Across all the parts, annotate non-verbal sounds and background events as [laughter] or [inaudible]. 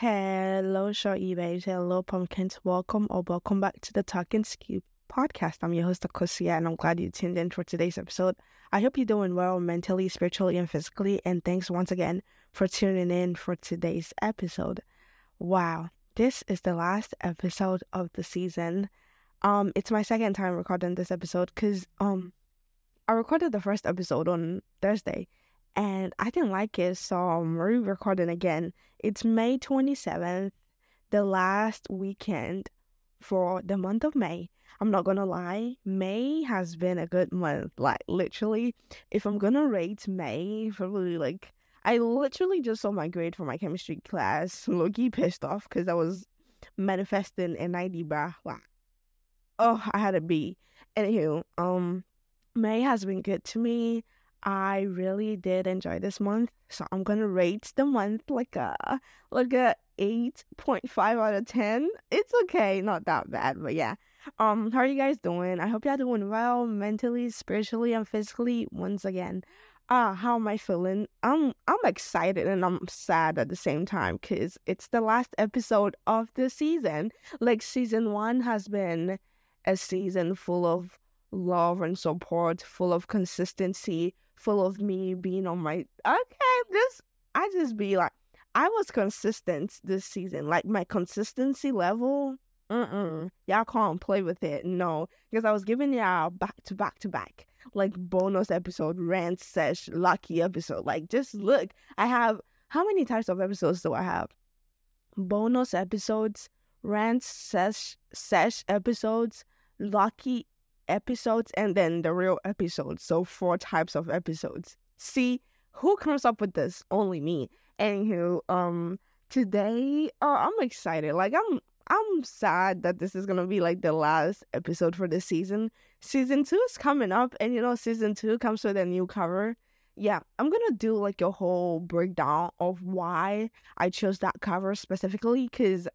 Hello, shorty babes. Hello, pumpkins. Welcome or welcome back to the Talking Scoop podcast. I'm your host, Akosia, and I'm glad you tuned in for today's episode. I hope you're doing well mentally, spiritually, and physically. And thanks once again for tuning in for today's episode. Wow, this is the last episode of the season. Um, it's my second time recording this episode because um, I recorded the first episode on Thursday and I didn't like it, so I'm re-recording again. It's May 27th, the last weekend for the month of May. I'm not gonna lie, May has been a good month. Like literally, if I'm gonna rate May, probably like I literally just saw my grade for my chemistry class. Loki pissed off because I was manifesting an ID bar. Like, oh, I had a B. Anywho, um, May has been good to me. I really did enjoy this month, so I'm gonna rate the month like a like a eight point five out of ten. It's okay, not that bad, but yeah. Um, how are you guys doing? I hope you're doing well mentally, spiritually, and physically. Once again, ah, uh, how am I feeling? I'm I'm excited and I'm sad at the same time because it's the last episode of the season. Like season one has been a season full of love and support, full of consistency full of me being on my okay, this I just be like I was consistent this season. Like my consistency level, mm y'all can't play with it. No, because I was giving y'all back to back to back, like bonus episode, rant sesh, lucky episode. Like just look, I have how many types of episodes do I have? Bonus episodes, rant sesh sesh episodes, lucky episodes and then the real episodes. So four types of episodes. See who comes up with this? Only me. Anywho, um, today, oh, I'm excited. Like I'm, I'm sad that this is gonna be like the last episode for this season. Season two is coming up, and you know, season two comes with a new cover. Yeah, I'm gonna do like a whole breakdown of why I chose that cover specifically because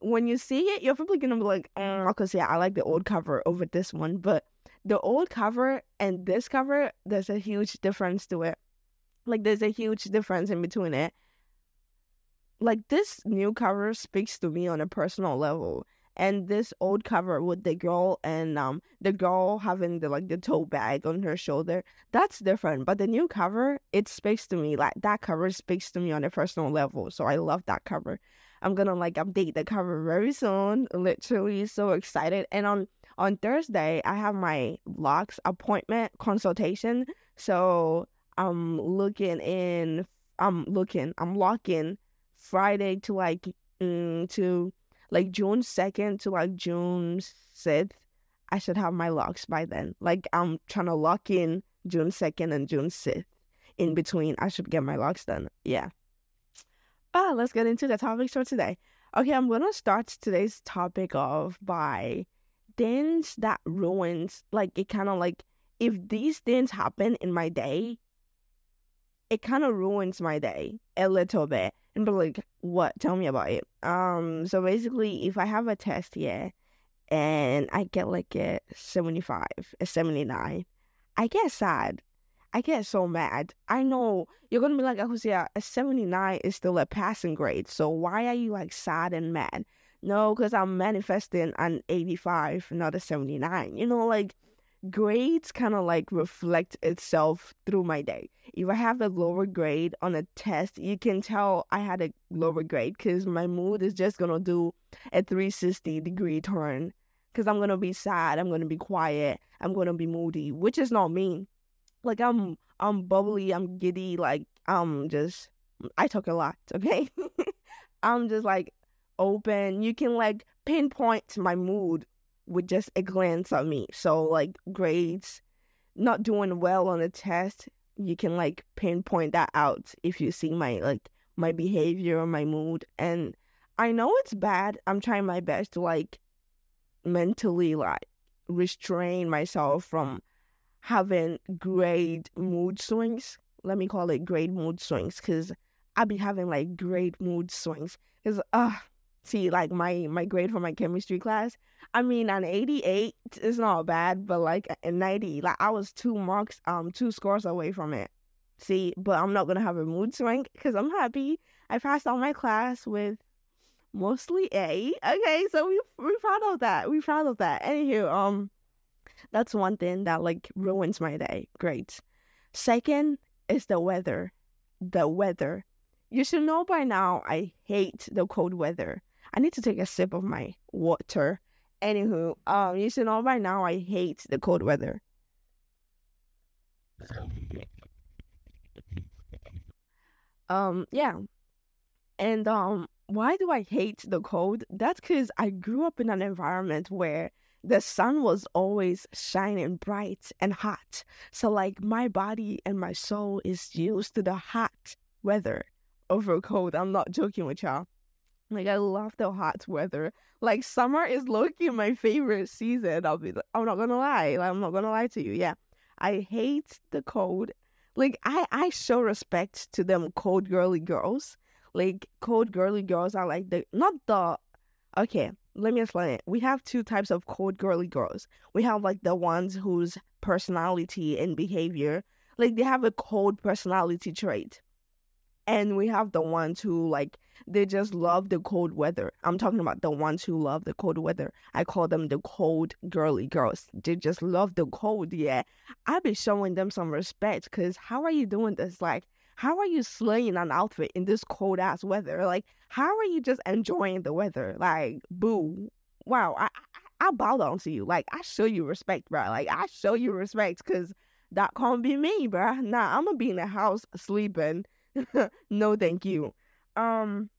when you see it, you're probably gonna be like, mm, because yeah, I like the old cover over this one. But the old cover and this cover, there's a huge difference to it. Like there's a huge difference in between it. Like this new cover speaks to me on a personal level. And this old cover with the girl and um the girl having the like the tote bag on her shoulder, that's different. But the new cover, it speaks to me. Like that cover speaks to me on a personal level. So I love that cover. I'm gonna like update the cover very soon. Literally so excited. And on on Thursday I have my locks appointment consultation. So I'm looking in I'm looking, I'm locking Friday to like mm, to like June second to like June sixth. I should have my locks by then. Like I'm trying to lock in June second and June sixth. In between, I should get my locks done. Yeah ah, let's get into the topics for today. Okay, I'm gonna start today's topic off by things that ruins like it kind of like if these things happen in my day, it kind of ruins my day a little bit. And be like, what? Tell me about it. Um, so basically, if I have a test here and I get like a 75, a 79, I get sad I get so mad. I know you're gonna be like, oh, Hosea, a 79 is still a passing grade. So why are you like sad and mad? No, because I'm manifesting an 85, not a 79. You know, like grades kind of like reflect itself through my day. If I have a lower grade on a test, you can tell I had a lower grade because my mood is just gonna do a 360 degree turn. Because I'm gonna be sad, I'm gonna be quiet, I'm gonna be moody, which is not me like I'm I'm bubbly, I'm giddy, like I'm just I talk a lot, [laughs] okay? I'm just like open. You can like pinpoint my mood with just a glance at me. So like grades, not doing well on a test, you can like pinpoint that out if you see my like my behavior or my mood. And I know it's bad. I'm trying my best to like mentally like restrain myself from having great mood swings. Let me call it great mood swings because I be having like great mood swings. Because, uh, see, like my, my grade for my chemistry class, I mean, an 88 is not bad, but like a 90, like I was two marks, um, two scores away from it. See, but I'm not to have a mood swing because I'm happy. I passed all my class with mostly A. Okay, so we we proud of that. We proud of that. Anywho, um, that's one thing that like ruins my day. Great. Second is the weather. The weather. You should know by now I hate the cold weather. I need to take a sip of my water. Anywho, um, you should know by now I hate the cold weather. Um, yeah. And um, why do I hate the cold? That's because I grew up in an environment where the sun was always shining bright and hot. So, like, my body and my soul is used to the hot weather over cold. I'm not joking with y'all. Like, I love the hot weather. Like, summer is looking my favorite season. I'll be, I'm not gonna lie. Like, I'm not gonna lie to you. Yeah. I hate the cold. Like, I, I show respect to them cold girly girls. Like, cold girly girls are like the, not the, okay, let me explain it. We have two types of cold girly girls. We have like the ones whose personality and behavior, like they have a cold personality trait. And we have the ones who like they just love the cold weather. I'm talking about the ones who love the cold weather. I call them the cold girly girls. They just love the cold. Yeah. I've been showing them some respect because how are you doing this? Like, how are you slaying an outfit in this cold ass weather? Like, how are you just enjoying the weather? Like, boo. Wow, I, I, I bow down to you. Like, I show you respect, bro. Like, I show you respect because that can't be me, bro. Nah, I'm gonna be in the house sleeping. [laughs] no, thank you. Um,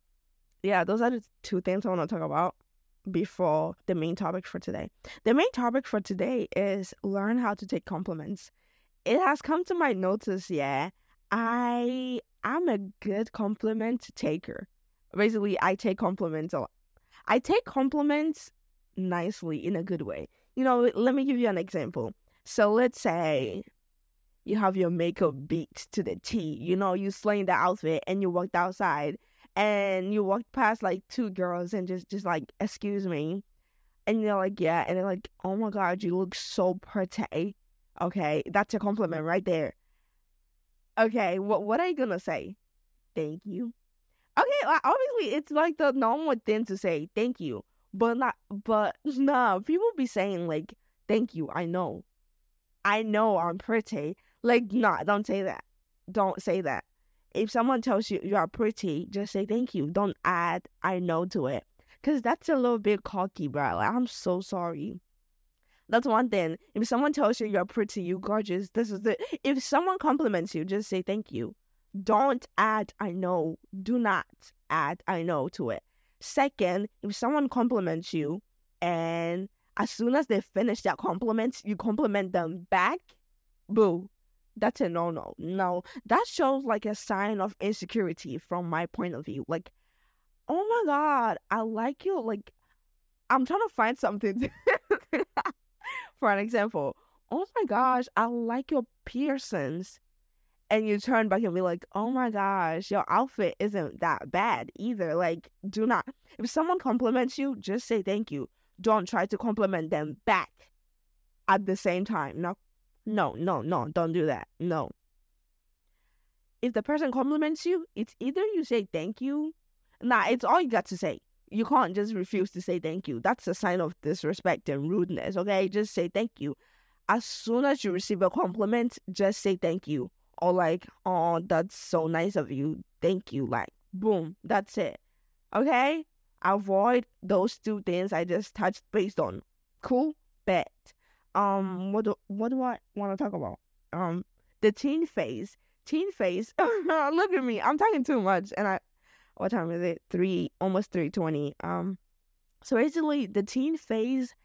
yeah, those are the two things I want to talk about before the main topic for today. The main topic for today is learn how to take compliments. It has come to my notice, yeah, I am a good compliment taker. Basically, I take compliments a lot. I take compliments nicely in a good way. You know, let me give you an example. So let's say you have your makeup beat to the T. You know, you slaying the outfit and you walked outside and you walked past like two girls and just just like, excuse me. And you're like, yeah, and they're like, oh my god, you look so pretty. Okay, that's a compliment right there. Okay, what what are you gonna say? Thank you. Okay, like, obviously it's like the normal thing to say thank you, but not but [laughs] nah, people be saying like thank you. I know, I know I'm pretty. Like nah, don't say that. Don't say that. If someone tells you you are pretty, just say thank you. Don't add I know to it, cause that's a little bit cocky, bro. Like I'm so sorry. That's one thing. If someone tells you you're pretty, you gorgeous, this is it. If someone compliments you, just say thank you. Don't add I know. Do not add I know to it. Second, if someone compliments you and as soon as they finish that compliment, you compliment them back, boo. That's a no no. No. That shows like a sign of insecurity from my point of view. Like, oh my god, I like you. Like, I'm trying to find something. [laughs] for an example, oh my gosh, I like your piercings. And you turn back and be like, oh mm. my gosh, your outfit isn't that bad either. Like, do not, if someone compliments you, just say thank you. Don't try to compliment them back at the same time. No, no, no, no, don't do that. No. If the person compliments you, it's either you say thank you. Nah, it's all you got to say you can't just refuse to say thank you. That's a sign of disrespect and rudeness, okay? Just say thank you. As soon as you receive a compliment, just say thank you. Or like, oh, that's so nice of you. Thank you. Like, boom, that's it. Okay? Avoid those two things I just touched based on. Cool? Bet. Um, what do what do I want to talk about? Um, the teen phase. Teen phase. [laughs] Look at me. I'm talking too much and I what time is it? Three, almost three twenty. Um, so basically, the teen phase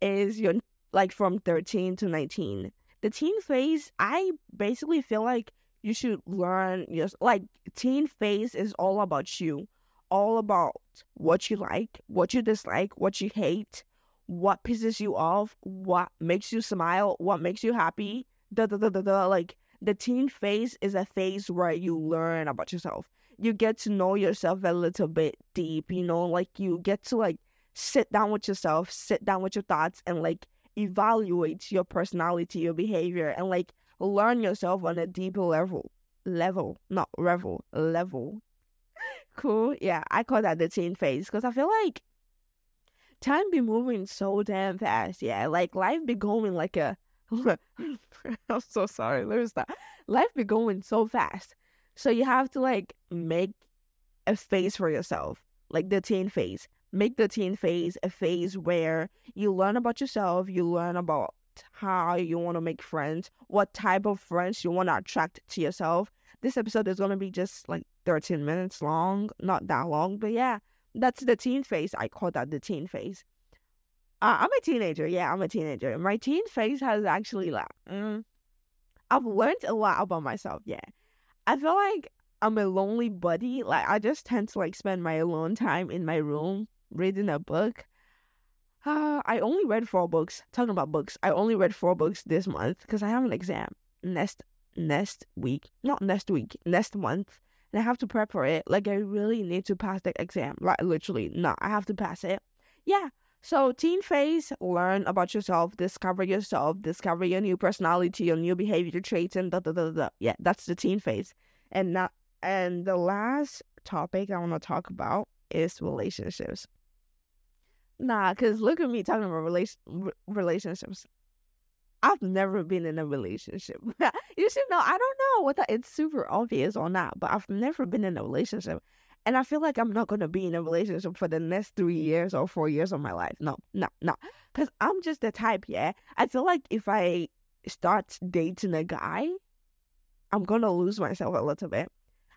is your like from thirteen to nineteen. The teen phase, I basically feel like you should learn your like teen phase is all about you, all about what you like, what you dislike, what you hate, what pisses you off, what makes you smile, what makes you happy. Da da da da da. Like the teen phase is a phase where you learn about yourself you get to know yourself a little bit deep, you know, like you get to like sit down with yourself, sit down with your thoughts and like evaluate your personality, your behavior and like learn yourself on a deeper level. Level, not level, level. [laughs] cool. Yeah, I call that the teen phase because I feel like time be moving so damn fast. Yeah, like life be going like a. [laughs] I'm so sorry. There's that. Life be going so fast, so you have to like make a phase for yourself, like the teen phase. Make the teen phase a phase where you learn about yourself, you learn about how you want to make friends, what type of friends you want to attract to yourself. This episode is going to be just like 13 minutes long, not that long, but yeah, that's the teen phase. I call that the teen phase. Uh, I'm a teenager. Yeah, I'm a teenager. My teen phase has actually like, mm, I've learned a lot about myself. Yeah, I feel like I'm a lonely buddy. Like I just tend to like spend my alone time in my room reading a book. Uh, I only read four books. Talking about books, I only read four books this month because I have an exam next next week. Not next week, next month and I have to prep for it. Like I really need to pass the exam. Like literally, no, I have to pass it. Yeah. So teen phase, learn about yourself, discover yourself, discover your new personality, your new behavior traits, and da da da da. Yeah, that's the teen phase. And not and the last topic I want to talk about is relationships. Nah, cause look at me talking about relation relationships. I've never been in a relationship. [laughs] you should know. I don't know whether it's super obvious or not, but I've never been in a relationship. And I feel like I'm not going to be in a relationship for the next three mm. years or four years of my life. No, no, no. Because I'm just the type, yeah. I feel like if I start dating a guy, I'm going to lose myself a little bit.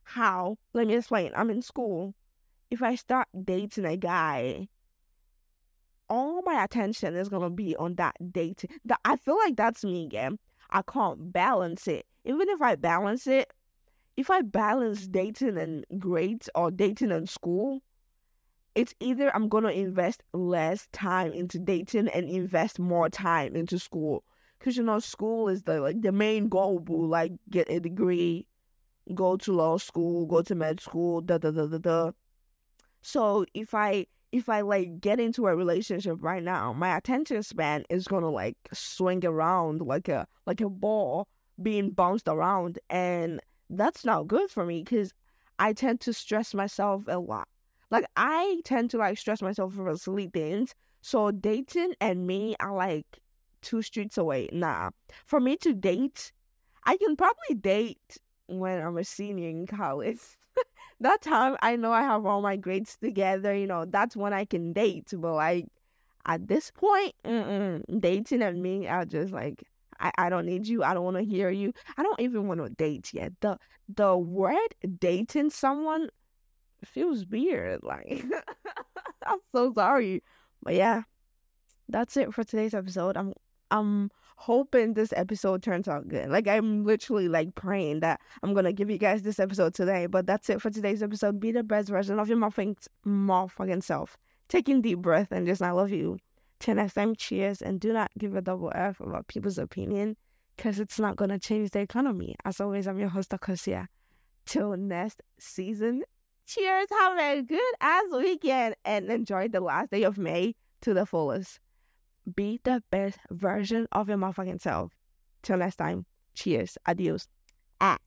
How? Let me explain. I'm in school. If I start dating a guy, all my attention is gonna be on that dating. That I feel like that's me again. I can't balance it. Even if I balance it, if I balance dating and grades or dating and school, it's either I'm gonna invest less time into dating and invest more time into school. Cause you know, school is the like the main goal, boo. Like get a degree, go to law school, go to med school, da da da da da. So if I if I like get into a relationship right now, my attention span is gonna like swing around like a like a ball being bounced around, and that's not good for me because I tend to stress myself a lot. Like I tend to like stress myself over silly things. So dating and me are like two streets away. Nah, for me to date, I can probably date when I'm a senior in college. [laughs] that time I know I have all my grades together, you know, that's when I can date. But like at this point, dating and me are just like, I, I don't need you. I don't want to hear you. I don't even want to date yet. The the word dating someone feels weird. Like [laughs] I'm so sorry. But yeah, that's it for today's episode. I'm I'm hoping this episode turns out good. Like I'm literally like praying that I'm gonna give you guys this episode today. But that's it for today's episode. Be the best version of your motherfucking motherfucking self. Taking deep breath and just I love you. Till next time, cheers, and do not give a double F about people's opinion, cause it's not gonna change the economy. As always, I'm your host Akosia. Till next season, cheers. Have a good ass weekend and enjoy the last day of May to the fullest be the best version of your motherfucking self. Till next time, cheers. Adios. Ah.